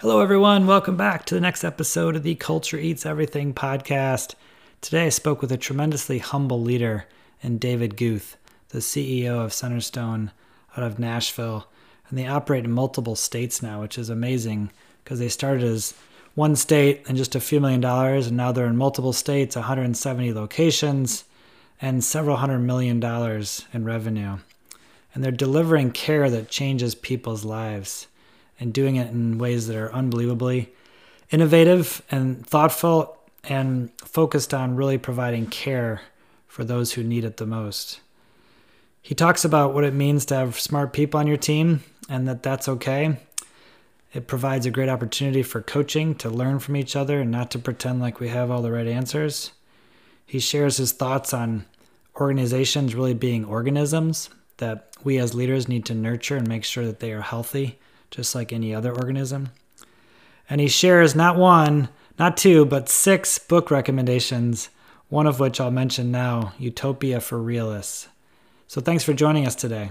Hello, everyone. Welcome back to the next episode of the Culture Eats Everything podcast. Today, I spoke with a tremendously humble leader in David Guth, the CEO of Centerstone out of Nashville. And they operate in multiple states now, which is amazing because they started as one state and just a few million dollars, and now they're in multiple states, 170 locations, and several hundred million dollars in revenue. And they're delivering care that changes people's lives and doing it in ways that are unbelievably innovative and thoughtful and focused on really providing care for those who need it the most. He talks about what it means to have smart people on your team and that that's okay. It provides a great opportunity for coaching to learn from each other and not to pretend like we have all the right answers. He shares his thoughts on organizations really being organisms that we as leaders need to nurture and make sure that they are healthy just like any other organism. And he shares not one, not two, but six book recommendations, one of which I'll mention now Utopia for Realists. So thanks for joining us today.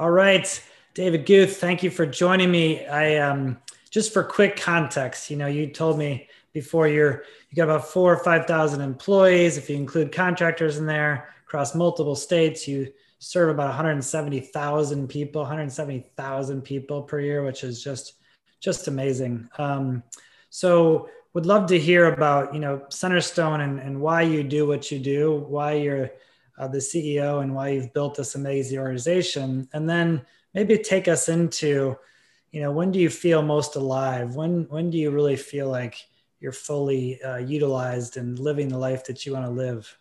All right, David Guth, thank you for joining me. I um, just for quick context, you know, you told me before you're you got about four or five thousand employees. If you include contractors in there across multiple states, you serve about 170,000 people, 170,000 people per year, which is just just amazing. Um, so would love to hear about you know Centerstone and, and why you do what you do, why you're uh, the CEO, and why you've built this amazing organization, and then maybe take us into you know when do you feel most alive? When when do you really feel like you're fully uh, utilized and living the life that you want to live?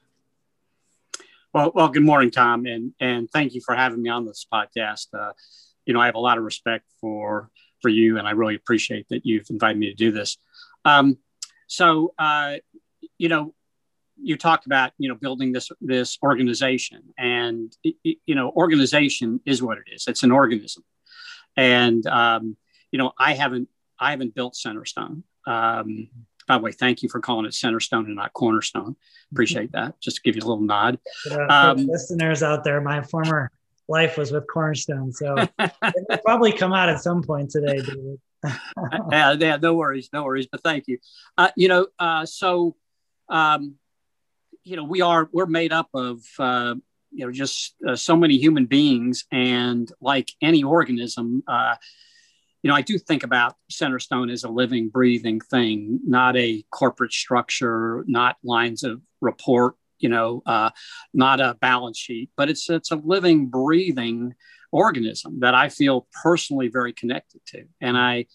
Well well good morning tom and and thank you for having me on this podcast. Uh, you know i have a lot of respect for for you and i really appreciate that you've invited me to do this. Um, so uh, you know you talked about you know building this this organization and you know organization is what it is. It's an organism and um, you know, I haven't I haven't built Centerstone. Um, by the way, thank you for calling it Centerstone and not Cornerstone. Appreciate that. Just to give you a little nod. um, listeners out there, my former life was with Cornerstone, so it'll probably come out at some point today, David. yeah, yeah, no worries, no worries. But thank you. Uh, you know, uh, so um, you know, we are we're made up of uh, you know just uh, so many human beings and like any organism uh, you know i do think about centerstone as a living breathing thing not a corporate structure not lines of report you know uh, not a balance sheet but it's it's a living breathing organism that i feel personally very connected to. And i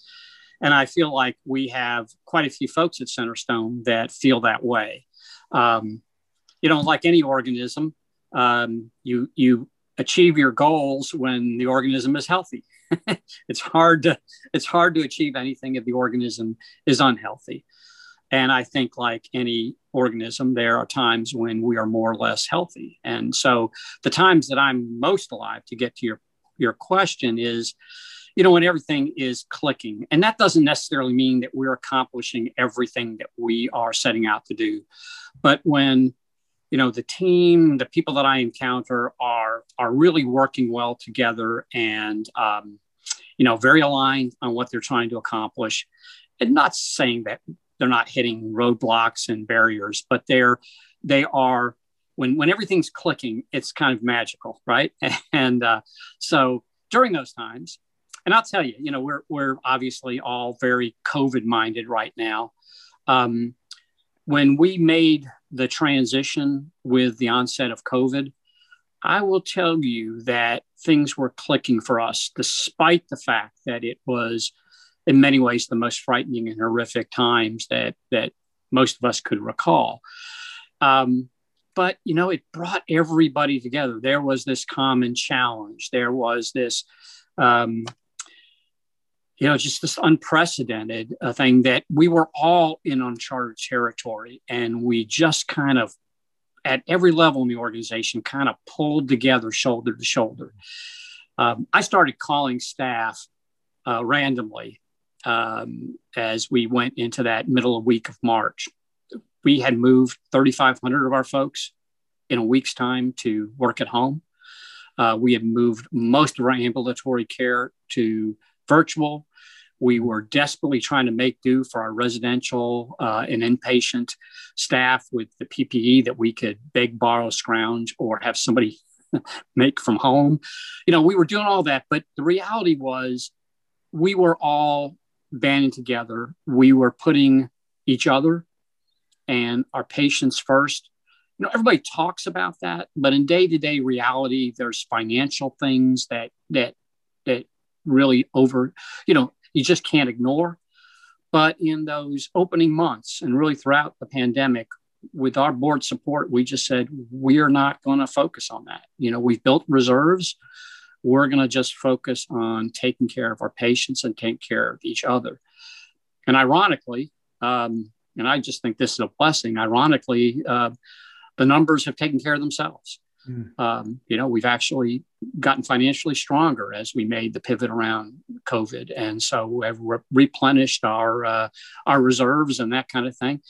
and i feel like we have quite a few folks at centerstone that feel that way. Um, you know like any organism um, you you achieve your goals when the organism is healthy. it's hard to it's hard to achieve anything if the organism is unhealthy. And I think, like any organism, there are times when we are more or less healthy. And so, the times that I'm most alive, to get to your your question, is you know when everything is clicking, and that doesn't necessarily mean that we're accomplishing everything that we are setting out to do, but when you know the team the people that i encounter are are really working well together and um, you know very aligned on what they're trying to accomplish. And not saying that they're not hitting roadblocks and barriers but they're they are when when everything's clicking it's kind of magical right? And uh, so during those times and i'll tell you you know we're we're obviously all very covid minded right now um, when we made the transition with the onset of COVID, I will tell you that things were clicking for us, despite the fact that it was, in many ways, the most frightening and horrific times that that most of us could recall. Um, but you know, it brought everybody together. There was this common challenge. There was this um, you know, just this unprecedented uh, thing that we were all in uncharted territory. And we just kind of, at every level in the organization, kind of pulled together shoulder to shoulder. Um, I started calling staff uh, randomly um, as we went into that middle of week of March. We had moved 3,500 of our folks in a week's time to work at home. Uh, we had moved most of our ambulatory care to virtual. We were desperately trying to make do for our residential uh, and inpatient staff with the PPE that we could beg, borrow, scrounge, or have somebody make from home. You know, we were doing all that, but the reality was we were all banding together. We were putting each other and our patients first. You know, everybody talks about that, but in day-to-day reality, there's financial things that that that really over, you know, you just can't ignore. But in those opening months and really throughout the pandemic, with our board support, we just said we are not going to focus on that. You know, we've built reserves. We're going to just focus on taking care of our patients and taking care of each other. And ironically, um, and I just think this is a blessing. Ironically, uh, the numbers have taken care of themselves. Mm. Um, you know, we've actually gotten financially stronger as we made the pivot around COVID, and so we've re- replenished our uh, our reserves and that kind of thing.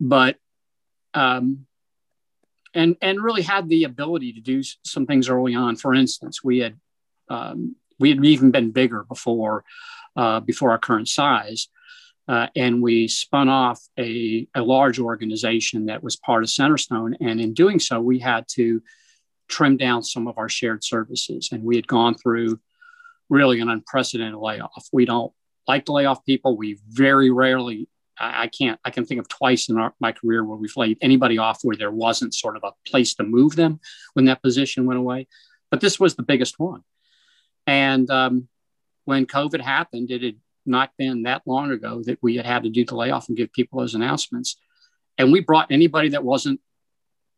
But um, and and really had the ability to do some things early on. For instance, we had um, we had even been bigger before uh, before our current size. Uh, and we spun off a, a large organization that was part of Centerstone. And in doing so, we had to trim down some of our shared services. And we had gone through really an unprecedented layoff. We don't like to lay off people. We very rarely, I, I can't, I can think of twice in our, my career where we've laid anybody off where there wasn't sort of a place to move them when that position went away. But this was the biggest one. And um, when COVID happened, it had not been that long ago that we had had to do the layoff and give people those announcements. And we brought anybody that wasn't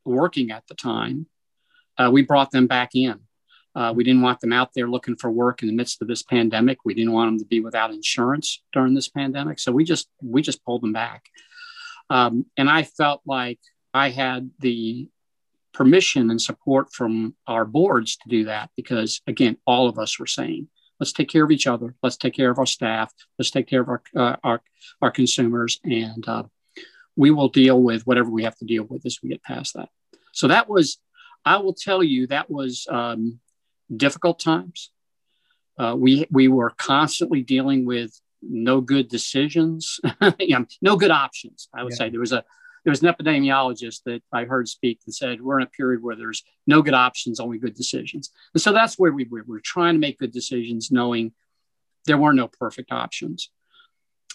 working at the time uh, we brought them back in. Uh, we didn't want them out there looking for work in the midst of this pandemic. We didn't want them to be without insurance during this pandemic. So we just we just pulled them back. Um, and I felt like I had the permission and support from our boards to do that because again, all of us were saying, let's take care of each other, let's take care of our staff, let's take care of our uh, our, our consumers, and uh, we will deal with whatever we have to deal with as we get past that. So that was I will tell you that was um, difficult times. Uh, we we were constantly dealing with no good decisions, you know, no good options. I would yeah. say there was a there was an epidemiologist that I heard speak and said we're in a period where there's no good options, only good decisions. And so that's where we were. We're trying to make good decisions, knowing there were no perfect options.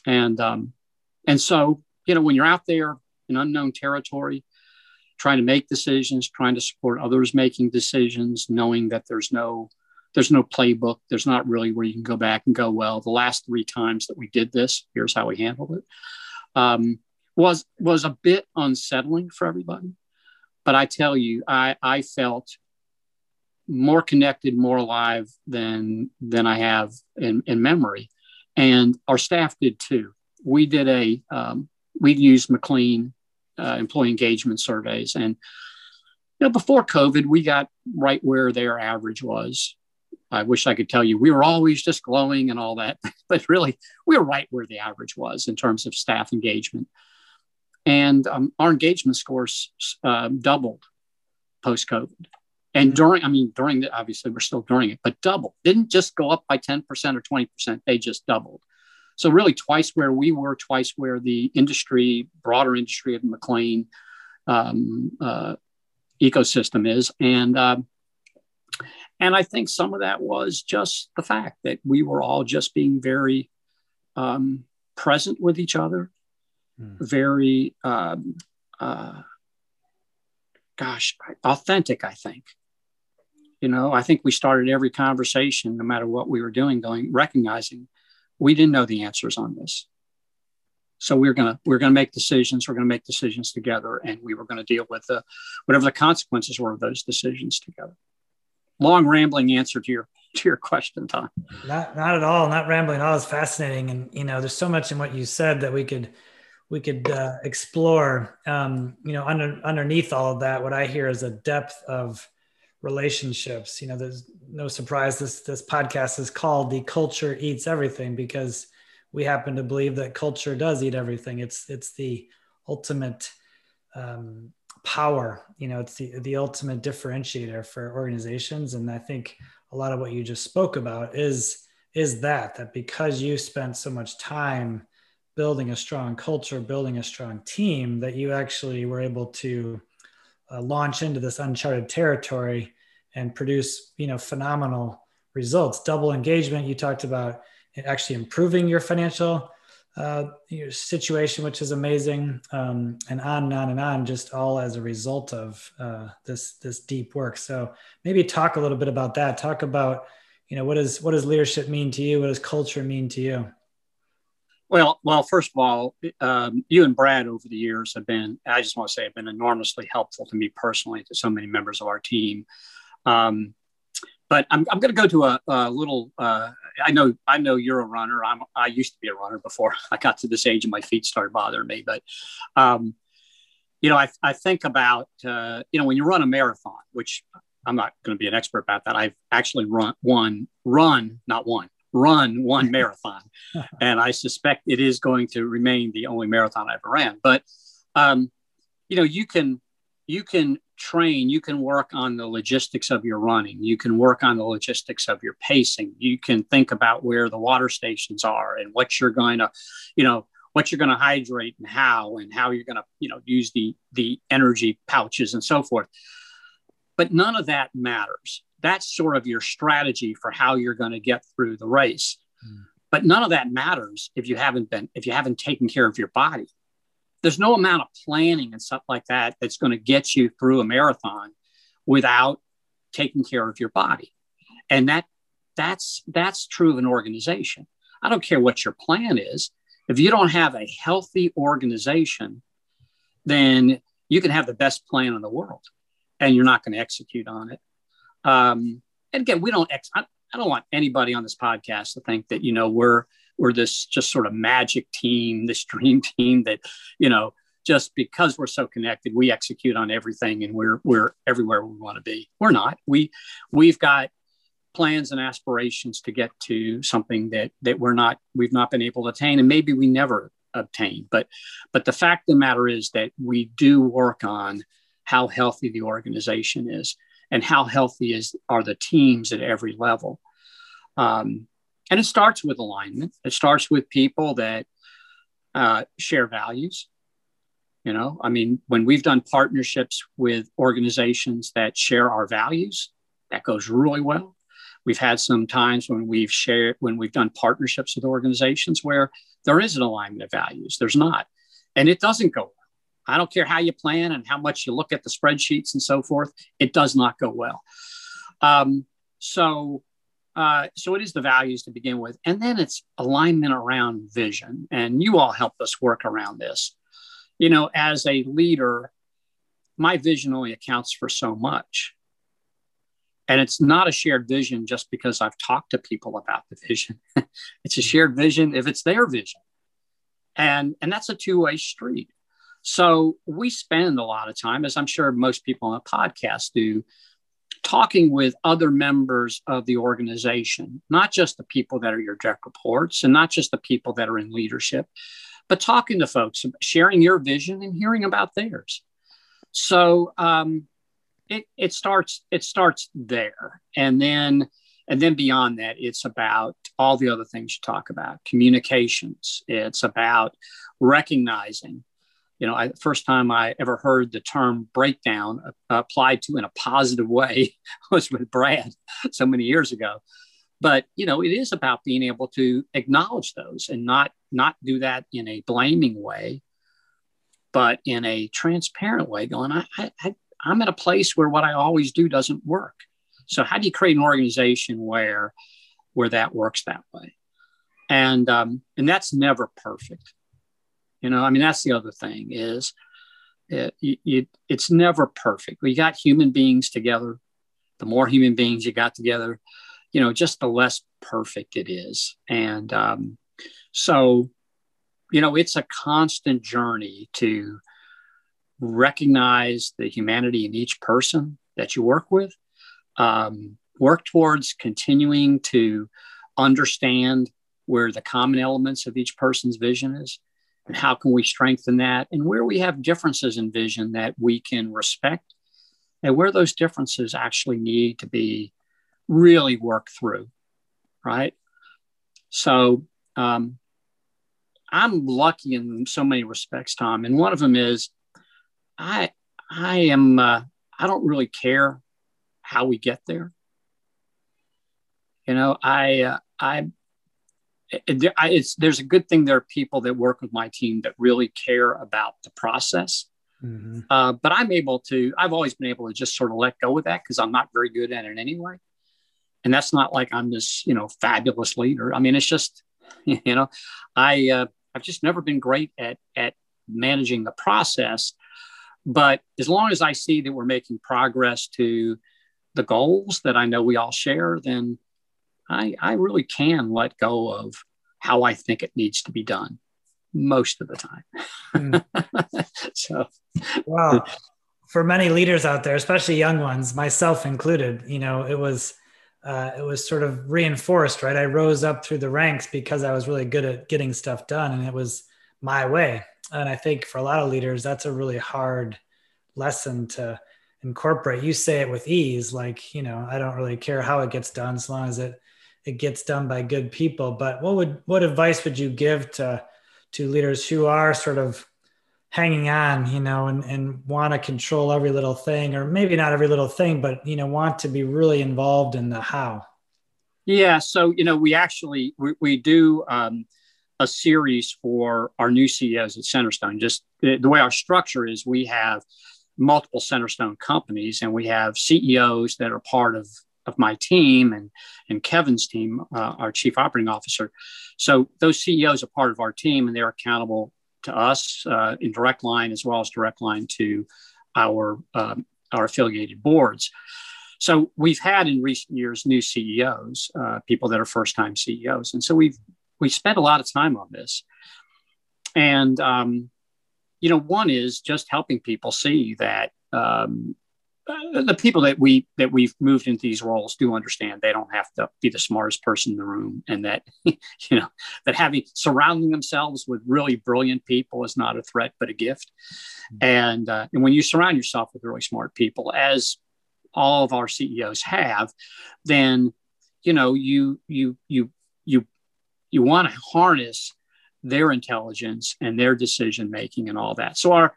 And um, and so you know when you're out there in unknown territory, trying to make decisions, trying to support others making decisions, knowing that there's no there's no playbook. There's not really where you can go back and go, well, the last three times that we did this, here's how we handled it. Um, was was a bit unsettling for everybody. But I tell you, I, I felt more connected, more alive than than I have in, in memory. And our staff did too. We did a um, we used McLean uh, employee engagement surveys. And you know, before COVID, we got right where their average was. I wish I could tell you we were always just glowing and all that, but really we were right where the average was in terms of staff engagement. And um, our engagement scores uh, doubled post COVID. And mm-hmm. during, I mean, during the, obviously we're still during it, but double didn't just go up by 10% or 20%, they just doubled. So really twice where we were, twice where the industry, broader industry of McLean um, uh, ecosystem is. And, uh, and I think some of that was just the fact that we were all just being very um, present with each other, mm. very, um, uh, gosh, authentic, I think. You know, I think we started every conversation, no matter what we were doing, going, recognizing we didn't know the answers on this. So we are gonna we are gonna make decisions. We're gonna make decisions together, and we were gonna deal with the whatever the consequences were of those decisions together. Long rambling answer to your to your question, Tom. Not not at all. Not rambling at all. It's fascinating, and you know, there's so much in what you said that we could we could uh, explore. Um, you know, under, underneath all of that, what I hear is a depth of relationships. You know, there's no surprise this this podcast is called "The Culture Eats Everything" because we happen to believe that culture does eat everything. It's it's the ultimate um, power. You know, it's the the ultimate differentiator for organizations. And I think a lot of what you just spoke about is is that that because you spent so much time building a strong culture, building a strong team, that you actually were able to uh, launch into this uncharted territory and produce you know phenomenal results. Double engagement you talked about actually improving your financial uh, your situation which is amazing um, and on and on and on just all as a result of uh, this this deep work. So maybe talk a little bit about that. Talk about you know what does what does leadership mean to you? What does culture mean to you well, well, first of all, um, you and Brad over the years have been, I just want to say, have been enormously helpful to me personally, to so many members of our team. Um, but I'm, I'm going to go to a, a little. Uh, I know I know you're a runner. I'm I used to be a runner before I got to this age and my feet started bothering me. But um, you know, I, I think about uh, you know when you run a marathon, which I'm not going to be an expert about that. I've actually run one run, not one run one marathon, and I suspect it is going to remain the only marathon I ever ran. But um, you know, you can you can train, you can work on the logistics of your running, you can work on the logistics of your pacing, you can think about where the water stations are and what you're going to, you know, what you're going to hydrate and how and how you're going to, you know, use the the energy pouches and so forth. But none of that matters. That's sort of your strategy for how you're going to get through the race. Mm. But none of that matters if you haven't been if you haven't taken care of your body. There's no amount of planning and stuff like that that's going to get you through a marathon without taking care of your body. And that that's that's true of an organization. I don't care what your plan is. If you don't have a healthy organization then you can have the best plan in the world and you're not going to execute on it um, and again we don't ex- I, I don't want anybody on this podcast to think that you know we're we're this just sort of magic team, this dream team that, you know, just because we're so connected, we execute on everything and we're we're everywhere we want to be. We're not. We we've got plans and aspirations to get to something that that we're not we've not been able to attain and maybe we never obtain. But but the fact of the matter is that we do work on how healthy the organization is and how healthy is are the teams at every level. Um, and it starts with alignment. It starts with people that uh, share values. You know, I mean, when we've done partnerships with organizations that share our values, that goes really well. We've had some times when we've shared, when we've done partnerships with organizations where there is an alignment of values. There's not. And it doesn't go well. I don't care how you plan and how much you look at the spreadsheets and so forth, it does not go well. Um, so uh, so it is the values to begin with. And then it's alignment around vision. And you all helped us work around this. You know, as a leader, my vision only accounts for so much. And it's not a shared vision just because I've talked to people about the vision. it's a shared vision if it's their vision. And, and that's a two way street. So we spend a lot of time, as I'm sure most people on the podcast do, talking with other members of the organization, not just the people that are your direct reports and not just the people that are in leadership, but talking to folks, sharing your vision and hearing about theirs. So um, it, it starts it starts there, and then and then beyond that, it's about all the other things you talk about, communications. It's about recognizing you know, I, the first time I ever heard the term breakdown uh, applied to in a positive way was with Brad so many years ago. But you know, it is about being able to acknowledge those and not not do that in a blaming way, but in a transparent way. Going, I, I I'm at a place where what I always do doesn't work. So how do you create an organization where where that works that way? And um, and that's never perfect you know, I mean, that's the other thing is it, it, it's never perfect. We got human beings together. The more human beings you got together, you know, just the less perfect it is. And um, so, you know, it's a constant journey to recognize the humanity in each person that you work with, um, work towards continuing to understand where the common elements of each person's vision is and how can we strengthen that and where we have differences in vision that we can respect and where those differences actually need to be really worked through right? So um, i'm lucky in so many respects tom and one of them is i i am uh, i don't really care how we get there. You know i uh, i it's there's a good thing there are people that work with my team that really care about the process. Mm-hmm. Uh, but I'm able to. I've always been able to just sort of let go with that because I'm not very good at it anyway. And that's not like I'm this you know fabulous leader. I mean, it's just you know, I uh, I've just never been great at at managing the process. But as long as I see that we're making progress to the goals that I know we all share, then I, I really can let go of how I think it needs to be done most of the time. Mm. so, wow. For many leaders out there, especially young ones, myself included, you know, it was uh, it was sort of reinforced, right? I rose up through the ranks because I was really good at getting stuff done, and it was my way. And I think for a lot of leaders, that's a really hard lesson to incorporate. You say it with ease, like you know, I don't really care how it gets done, as long as it it gets done by good people. But what would what advice would you give to to leaders who are sort of hanging on, you know, and, and want to control every little thing, or maybe not every little thing, but you know, want to be really involved in the how? Yeah. So you know, we actually we, we do um, a series for our new CEOs at Centerstone. Just the, the way our structure is, we have multiple Centerstone companies, and we have CEOs that are part of of my team and and Kevin's team, uh, our chief operating officer. So those CEOs are part of our team, and they're accountable to us uh, in direct line as well as direct line to our um, our affiliated boards. So we've had in recent years new CEOs, uh, people that are first time CEOs, and so we've we spent a lot of time on this. And um, you know, one is just helping people see that um, the people that we that we've moved into these roles do understand they don't have to be the smartest person in the room and that you know that having surrounding themselves with really brilliant people is not a threat but a gift. Mm-hmm. and uh, and when you surround yourself with really smart people as all of our CEOs have then you know you you you you you want to harness their intelligence and their decision making and all that. So our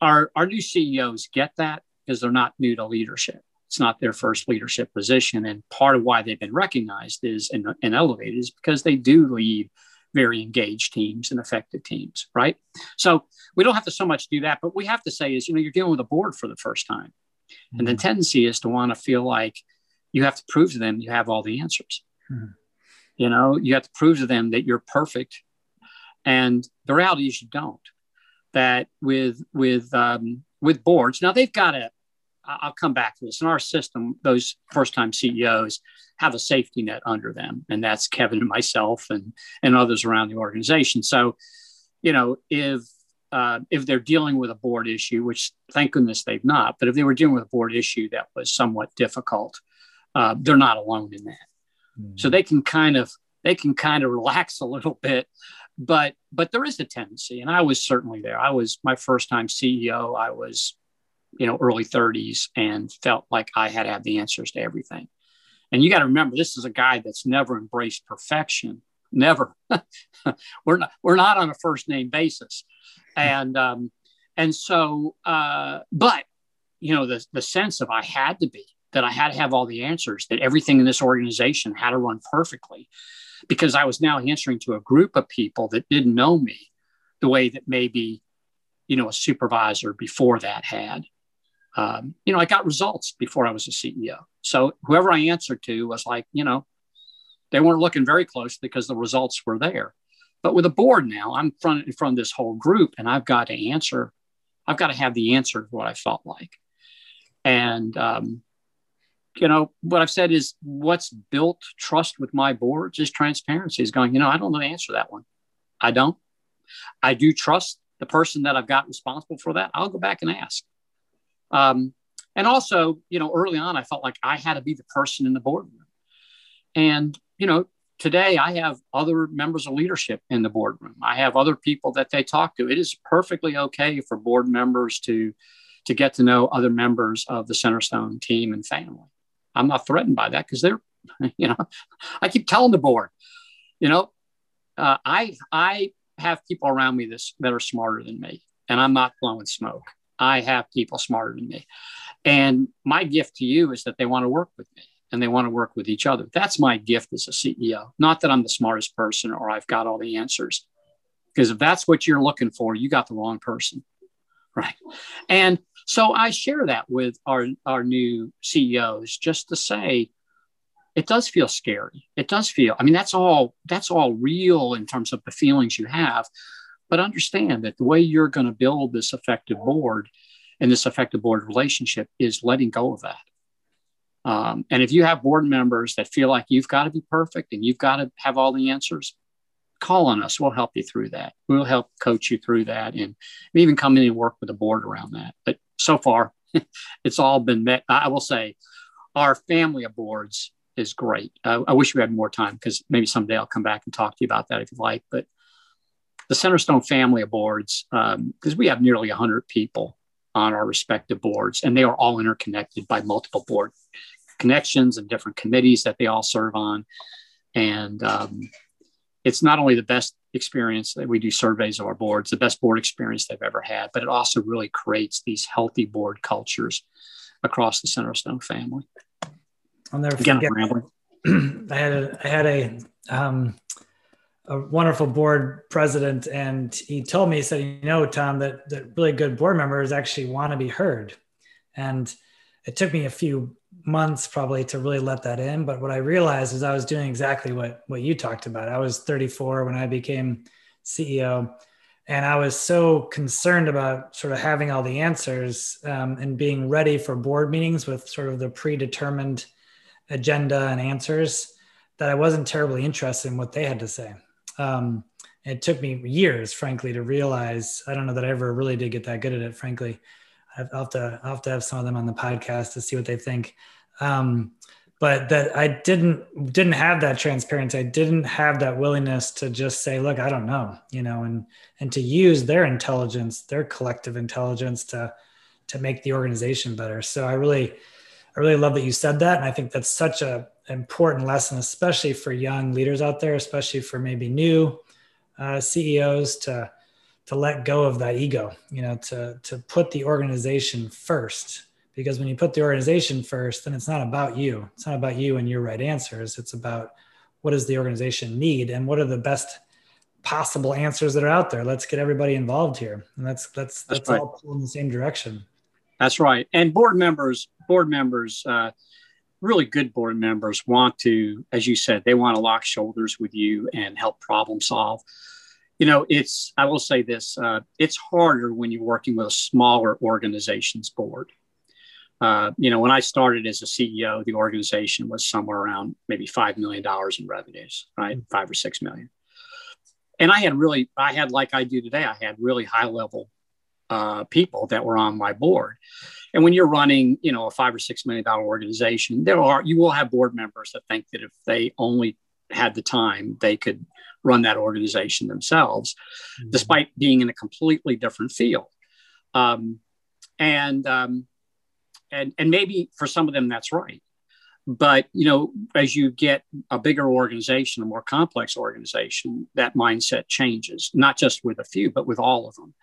our our new CEOs get that because they're not new to leadership. It's not their first leadership position. And part of why they've been recognized is and, and elevated is because they do lead very engaged teams and effective teams, right? So we don't have to so much do that, but we have to say is, you know, you're dealing with a board for the first time. Mm-hmm. And the mm-hmm. tendency is to want to feel like you have to prove to them you have all the answers. Mm-hmm. You know, you have to prove to them that you're perfect. And the reality is you don't. That with with um, with boards, now they've got a I'll come back to this. In our system, those first time CEOs have a safety net under them, and that's Kevin and myself and, and others around the organization. So, you know, if uh, if they're dealing with a board issue, which thank goodness they've not, but if they were dealing with a board issue that was somewhat difficult, uh, they're not alone in that. Mm-hmm. So they can kind of they can kind of relax a little bit, but but there is a tendency, and I was certainly there. I was my first time CEO. I was you know, early 30s and felt like I had to have the answers to everything. And you got to remember, this is a guy that's never embraced perfection. Never. we're not. We're not on a first name basis, and um, and so, uh, but you know, the the sense of I had to be that I had to have all the answers, that everything in this organization had to run perfectly, because I was now answering to a group of people that didn't know me the way that maybe, you know, a supervisor before that had um, you know, I got results before I was a CEO. So whoever I answered to was like, you know, they weren't looking very close because the results were there. But with a board now, I'm front in front of this whole group, and I've got to answer. I've got to have the answer to what I felt like. And um, you know, what I've said is what's built trust with my boards is transparency. Is going, you know, I don't know the answer to that one. I don't. I do trust the person that I've got responsible for that. I'll go back and ask. Um, and also, you know, early on, I felt like I had to be the person in the boardroom. And, you know, today I have other members of leadership in the boardroom. I have other people that they talk to. It is perfectly okay for board members to to get to know other members of the Centerstone team and family. I'm not threatened by that because they're, you know, I keep telling the board, you know, uh, I I have people around me this, that are smarter than me, and I'm not blowing smoke. I have people smarter than me, and my gift to you is that they want to work with me and they want to work with each other. That's my gift as a CEO. Not that I'm the smartest person or I've got all the answers, because if that's what you're looking for, you got the wrong person, right? And so I share that with our our new CEOs just to say it does feel scary. It does feel. I mean, that's all that's all real in terms of the feelings you have. But understand that the way you're going to build this effective board and this effective board relationship is letting go of that. Um, and if you have board members that feel like you've got to be perfect and you've got to have all the answers, call on us. We'll help you through that. We'll help coach you through that and even come in and work with the board around that. But so far, it's all been met. I will say our family of boards is great. Uh, I wish we had more time because maybe someday I'll come back and talk to you about that if you like. But the Centerstone family of boards, because um, we have nearly 100 people on our respective boards, and they are all interconnected by multiple board connections and different committees that they all serve on. And um, it's not only the best experience that we do surveys of our boards, the best board experience they've ever had, but it also really creates these healthy board cultures across the Centerstone family. I'll never Again, forget. I had a, I had a, um, a wonderful board president, and he told me, he said, "You know, Tom, that that really good board members actually want to be heard." And it took me a few months probably to really let that in. But what I realized is I was doing exactly what what you talked about. I was 34 when I became CEO, and I was so concerned about sort of having all the answers um, and being ready for board meetings with sort of the predetermined agenda and answers that I wasn't terribly interested in what they had to say. Um, it took me years, frankly, to realize. I don't know that I ever really did get that good at it, frankly. I'll have to I'll have to have some of them on the podcast to see what they think. Um, but that I didn't didn't have that transparency. I didn't have that willingness to just say, "Look, I don't know," you know, and and to use their intelligence, their collective intelligence to to make the organization better. So I really I really love that you said that, and I think that's such a important lesson, especially for young leaders out there, especially for maybe new uh, CEOs to to let go of that ego, you know, to to put the organization first. Because when you put the organization first, then it's not about you. It's not about you and your right answers. It's about what does the organization need and what are the best possible answers that are out there. Let's get everybody involved here. And that's that's that's, that's right. all in the same direction. That's right. And board members, board members, uh, really good board members want to, as you said, they want to lock shoulders with you and help problem solve you know it's i will say this uh, it's harder when you're working with a smaller organizations board uh, you know when i started as a ceo the organization was somewhere around maybe $5 million in revenues right mm-hmm. five or six million and i had really i had like i do today i had really high level uh, people that were on my board and when you're running you know a five or six million dollar organization there are you will have board members that think that if they only had the time they could run that organization themselves, mm-hmm. despite being in a completely different field. Um, and um, and and maybe for some of them that's right. But you know, as you get a bigger organization, a more complex organization, that mindset changes, not just with a few, but with all of them.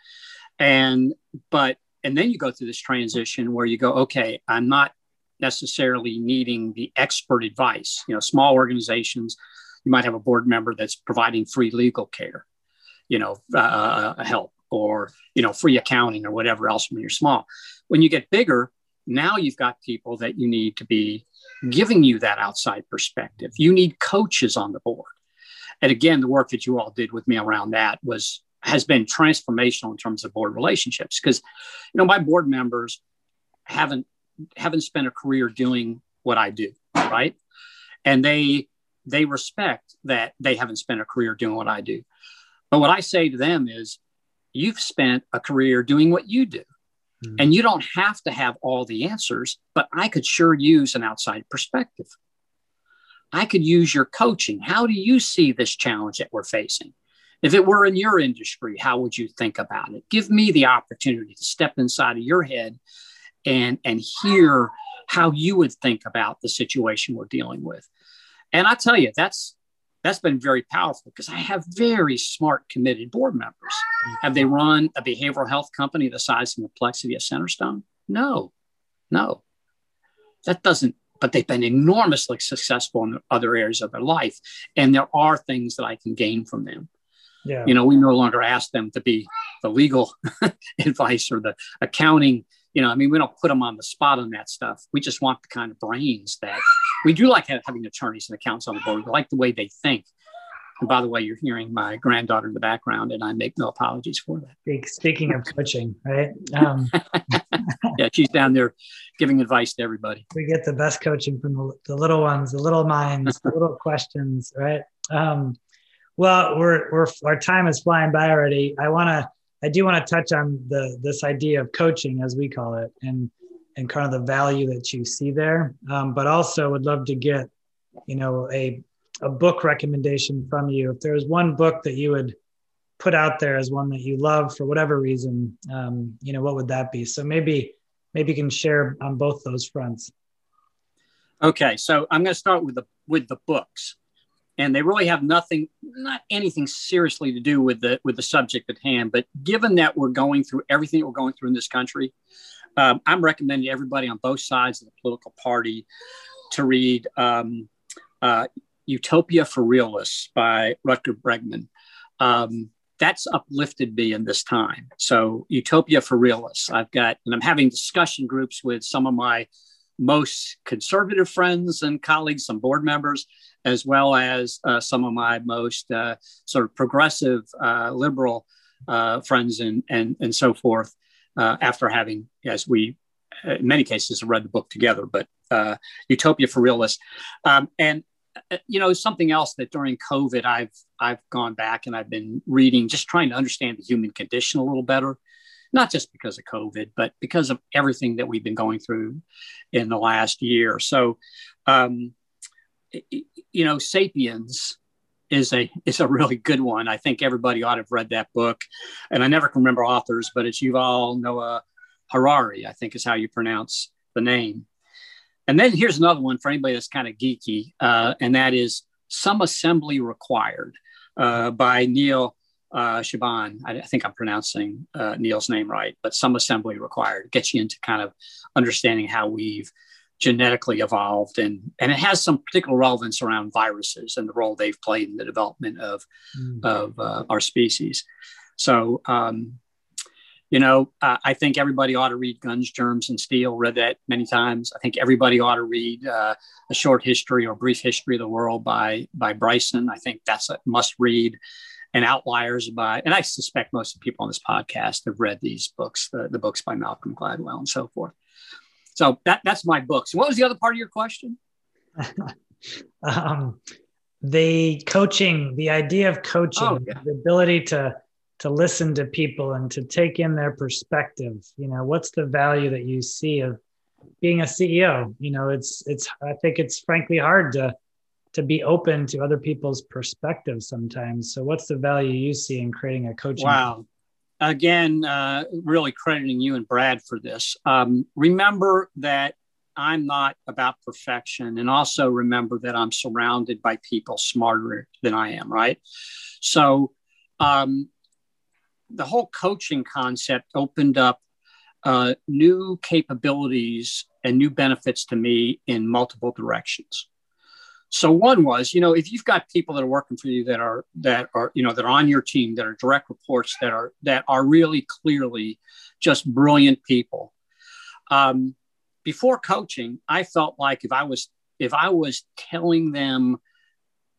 And but and then you go through this transition where you go, okay, I'm not necessarily needing the expert advice. You know, small organizations you might have a board member that's providing free legal care, you know, uh, uh, help or, you know, free accounting or whatever else when you're small. When you get bigger, now you've got people that you need to be giving you that outside perspective. You need coaches on the board. And again, the work that you all did with me around that was has been transformational in terms of board relationships because you know my board members haven't haven't spent a career doing what I do, right? And they they respect that they haven't spent a career doing what I do. But what I say to them is, you've spent a career doing what you do. Mm-hmm. And you don't have to have all the answers, but I could sure use an outside perspective. I could use your coaching. How do you see this challenge that we're facing? If it were in your industry, how would you think about it? Give me the opportunity to step inside of your head and, and hear how you would think about the situation we're dealing with. And I tell you, that's that's been very powerful because I have very smart, committed board members. Have they run a behavioral health company the size and complexity of Centerstone? No, no. That doesn't, but they've been enormously successful in other areas of their life. And there are things that I can gain from them. Yeah. You know, we no longer ask them to be the legal advice or the accounting. You know, I mean, we don't put them on the spot on that stuff. We just want the kind of brains that we do like having attorneys and accountants on the board. We like the way they think. And by the way, you're hearing my granddaughter in the background, and I make no apologies for that. Speaking of coaching, right? Um, yeah, she's down there giving advice to everybody. We get the best coaching from the, the little ones, the little minds, the little questions, right? Um, well, we're we're our time is flying by already. I want to I do want to touch on the this idea of coaching as we call it and and kind of the value that you see there. Um, but also would love to get you know a a book recommendation from you. If there's one book that you would put out there as one that you love for whatever reason, um, you know, what would that be? So maybe maybe you can share on both those fronts. Okay, so I'm going to start with the with the books and they really have nothing not anything seriously to do with the with the subject at hand but given that we're going through everything that we're going through in this country um, i'm recommending everybody on both sides of the political party to read um, uh, utopia for realists by rutger bregman. Um, that's uplifted me in this time. So utopia for realists i've got and i'm having discussion groups with some of my most conservative friends and colleagues, some board members, as well as uh, some of my most uh, sort of progressive uh, liberal uh, friends and, and, and so forth, uh, after having, as we in many cases read the book together, but uh, Utopia for Realists. Um, and you know something else that during covid i've i've gone back and i've been reading just trying to understand the human condition a little better not just because of COVID, but because of everything that we've been going through in the last year. So, um, you know, Sapiens is a is a really good one. I think everybody ought to have read that book, and I never can remember authors, but it's Yuval Noah Harari, I think is how you pronounce the name. And then here's another one for anybody that's kind of geeky, uh, and that is Some Assembly Required uh, by Neil uh, Shubin. I, I, think I'm pronouncing uh, Neil's name right, but some assembly required gets you into kind of understanding how we've genetically evolved and and it has some particular relevance around viruses and the role they've played in the development of mm. of uh, our species so um, you know uh, i think everybody ought to read guns germs and steel read that many times i think everybody ought to read uh, a short history or brief history of the world by by bryson i think that's a must read and outliers by and i suspect most of the people on this podcast have read these books the, the books by malcolm gladwell and so forth. So that, that's my books. What was the other part of your question? Um, the coaching the idea of coaching oh, yeah. the ability to to listen to people and to take in their perspective. You know what's the value that you see of being a ceo you know it's it's i think it's frankly hard to to be open to other people's perspectives sometimes. So, what's the value you see in creating a coaching? Wow. Again, uh, really crediting you and Brad for this. Um, remember that I'm not about perfection, and also remember that I'm surrounded by people smarter than I am, right? So, um, the whole coaching concept opened up uh, new capabilities and new benefits to me in multiple directions. So one was, you know, if you've got people that are working for you that are that are, you know, that are on your team, that are direct reports, that are that are really clearly just brilliant people. Um, before coaching, I felt like if I was if I was telling them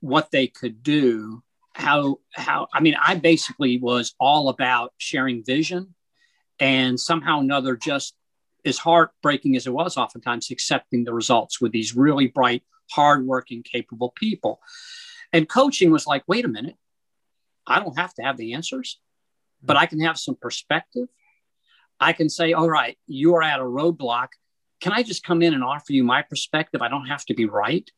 what they could do, how how I mean, I basically was all about sharing vision and somehow another just as heartbreaking as it was oftentimes accepting the results with these really bright hardworking, capable people. And coaching was like, wait a minute, I don't have to have the answers, mm-hmm. but I can have some perspective. I can say, all right, you are at a roadblock. Can I just come in and offer you my perspective? I don't have to be right.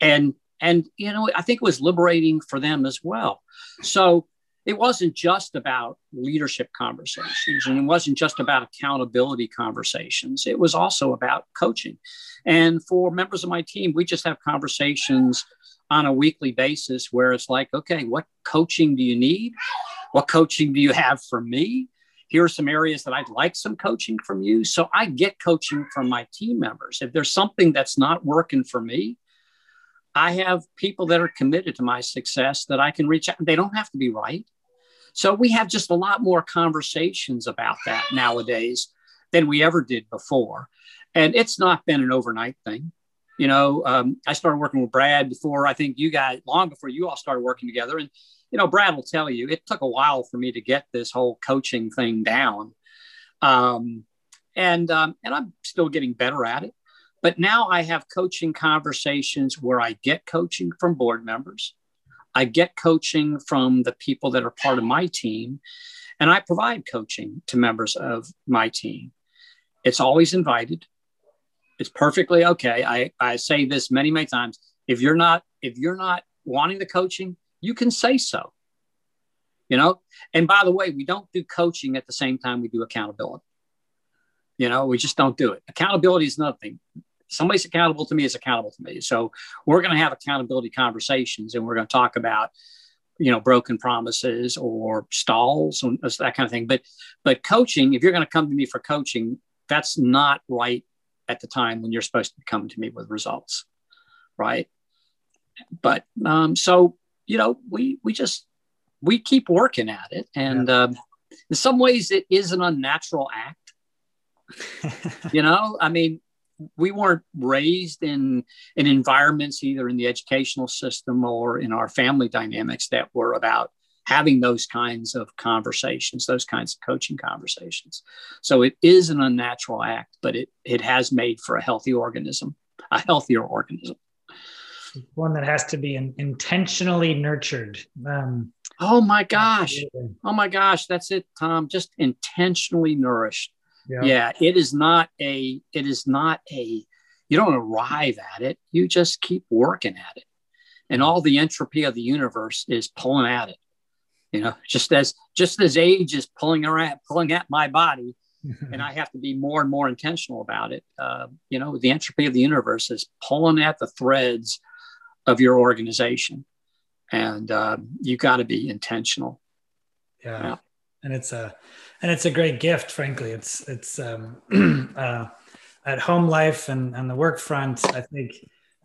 And and you know i think it was liberating for them as well so it wasn't just about leadership conversations and it wasn't just about accountability conversations it was also about coaching and for members of my team we just have conversations on a weekly basis where it's like okay what coaching do you need what coaching do you have for me here are some areas that i'd like some coaching from you so i get coaching from my team members if there's something that's not working for me I have people that are committed to my success that I can reach out. They don't have to be right. So we have just a lot more conversations about that nowadays than we ever did before. And it's not been an overnight thing. You know, um, I started working with Brad before I think you guys, long before you all started working together. And, you know, Brad will tell you it took a while for me to get this whole coaching thing down. Um, and, um, and I'm still getting better at it. But now I have coaching conversations where I get coaching from board members. I get coaching from the people that are part of my team, and I provide coaching to members of my team. It's always invited. It's perfectly okay. I, I say this many, many times. If you're not, if you're not wanting the coaching, you can say so. You know, and by the way, we don't do coaching at the same time we do accountability. You know, we just don't do it. Accountability is nothing somebody's accountable to me is accountable to me. So we're going to have accountability conversations and we're going to talk about, you know, broken promises or stalls and that kind of thing. But, but coaching, if you're going to come to me for coaching, that's not right at the time when you're supposed to come to me with results. Right. But, um, so, you know, we, we just, we keep working at it. And, yeah. um, in some ways it is an unnatural act. you know, I mean, we weren't raised in in environments either in the educational system or in our family dynamics that were about having those kinds of conversations those kinds of coaching conversations. So it is an unnatural act but it it has made for a healthy organism a healthier organism. One that has to be in, intentionally nurtured. Um, oh my gosh. absolutely. oh my gosh that's it tom just intentionally nourished. Yeah. yeah it is not a it is not a you don't arrive at it you just keep working at it. And all the entropy of the universe is pulling at it you know just as just as age is pulling around pulling at my body and i have to be more and more intentional about it uh, you know the entropy of the universe is pulling at the threads of your organization. And uh, you got to be intentional. Yeah. yeah. And it's a and it's a great gift frankly. It's it's um, uh, at home life and on the work front i think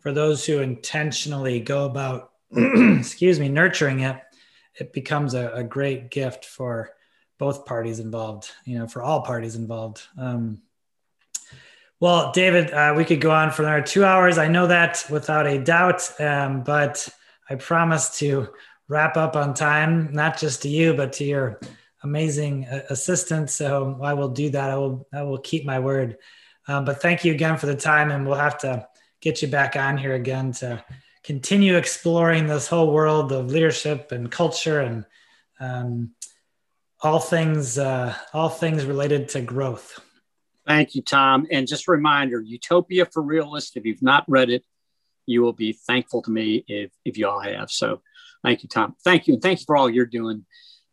for those who intentionally go about excuse me nurturing it it becomes a, a, great gift for both parties involved you know for all parties involved um, well david uh, we could go on for another two hours i know that without a doubt um, but i promise to wrap up on time not just to you but to your amazing uh, assistant. So I will do that. I will I will keep my word. Um, but thank you again for the time, and we'll have to get you back on here again to continue exploring this whole world of leadership and culture and um, all things uh, all things related to growth. Thank you, Tom. And just a reminder, Utopia for Realists. If you've not read it, you will be thankful to me if if you all have. So, thank you, Tom. Thank you, and thank you for all you're doing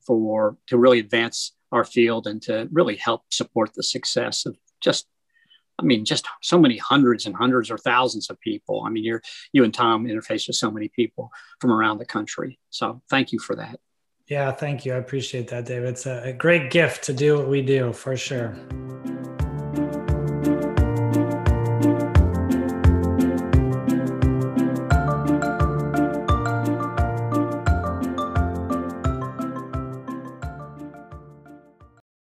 for to really advance our field and to really help support the success of just I mean, just so many hundreds and hundreds or thousands of people. I mean, you're you and Tom interface with so many people from around the country. So thank you for that. Yeah, thank you. I appreciate that, David. It's a, a great gift to do what we do for sure.